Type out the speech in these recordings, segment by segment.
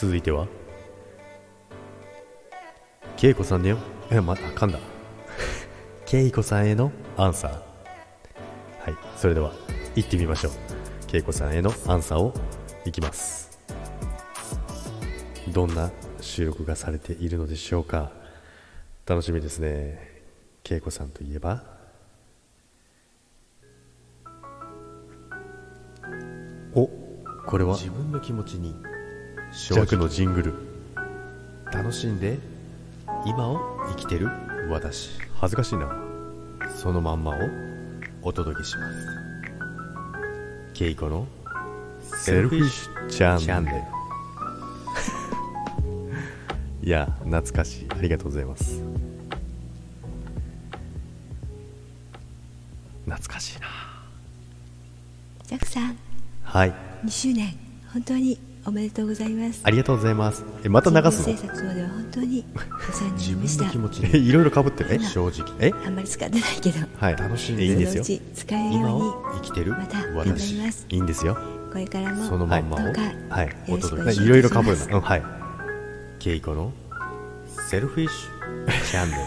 続いては？恵子さんだよ。えま噛んだ。恵子さんへのアンサー。はいそれでは行ってみましょう。恵子さんへのアンサーをいきます。どんな収録がされているのでしょうか。楽しみですね。恵子さんといえば？おこれは？自分の気持ちに弱のジングル。楽しんで今を生きてる？私。恥ずかしいな。そのまんまを？お届けします。ケイコのセルフィッシュチャンネル。いや懐かしい。ありがとうございます。懐かしいな。ジャックさん。はい。2周年。本当におめでとうございます。ありがとうございます。えまた流す制の作では本当にお世話にな自りました。分の気持ちいろいろかぶってる？え正直。え？あんまり使ってないけど。はい楽しんでいいんですよ。使える今ようにを生きてる？また頑張私ります。いいんですよ。これからもそのまんまを？はいお願いします。いろいろかぶるな。うんはい。ケイコのセルフィッシュチャンネル。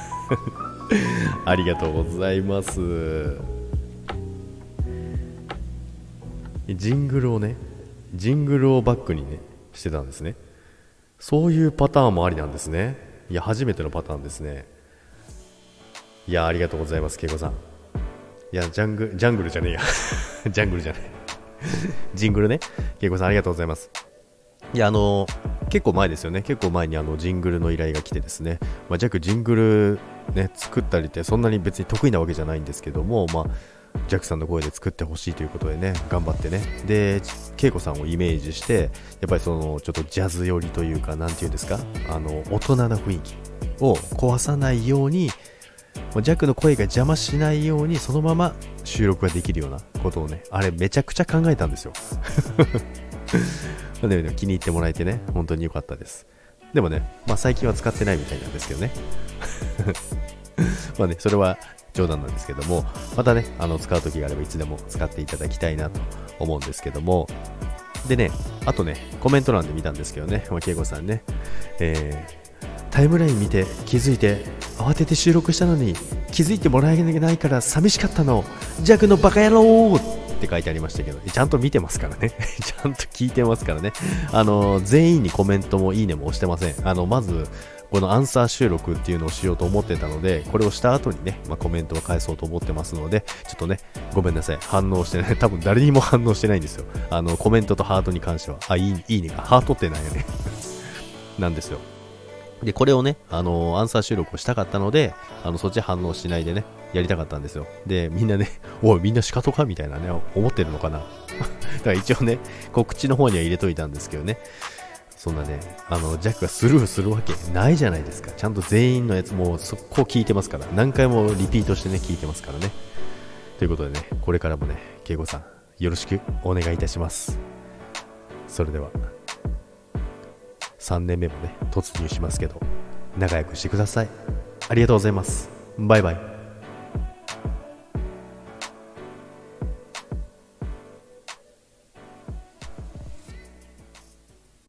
ありがとうございます。ジングルをねジングルをバックにねしてたんですね。そういうパターンもありなんですね。いや初めてのパターンですね。いやありがとうございます恵子さん。いやジャングジャングルじゃねえや。ジャングルじゃない ジングルね。恵子さんありがとうございます。いやあの結構前ですよね。結構前にあのジングルの依頼が来てですね、まあ、ジャックジングルね作ったりってそんなに別に得意なわけじゃないんですけどもまあジャックさんの声で作ってほしいということでね頑張ってね。で恵子さんをイメージしてやっぱりそのちょっとジャズ寄りというかなんていうんですか？あの大人な雰囲気を壊さないようにジャックの声が邪魔しないようにそのまま収録ができるようなことをねあれめちゃくちゃ考えたんですよ。でも気に入ってもらえてね本当に良かったです。でもね、まあ、最近は使ってないみたいなんですけどね。まあねそれは冗談なんですけどもまたねあの使う時があればいつでも使っていただきたいなと思うんですけどもでねあとねコメント欄で見たんですけどね、まあ、恵子さんね、えータイムライン見て気づいて慌てて収録したのに気づいてもらえないから寂しかったの。弱のバカ野郎って書いてありましたけどちゃんと見てますからね。ちゃんと聞いてますからね。あの全員にコメントもいいねも押してません。あのまずこのアンサー収録っていうのをしようと思ってたのでこれをした後にね、まあ、コメントを返そうと思ってますのでちょっとねごめんなさい。反応してない。多分誰にも反応してないんですよ。あのコメントとハートに関しては。あいいいいねかハートってないよね。なんですよ。で、これをね、あのアンサー収録をしたかったので、あの、そっち反応しないでね、やりたかったんですよ。で、みんなね、おい、みんな仕方かみたいなね、思ってるのかな。だから一応ね、告知の方には入れといたんですけどね、そんなね、あの、ジャックがスルーするわけないじゃないですか。ちゃんと全員のやつもう速攻聞いてますから、何回もリピートしてね、聞いてますからね。ということでね、これからもね、慶吾さん、よろしくお願いいたします。それでは。3年目もね、突入しますけど、仲良くしてください。ありがとうございます。バイバイ。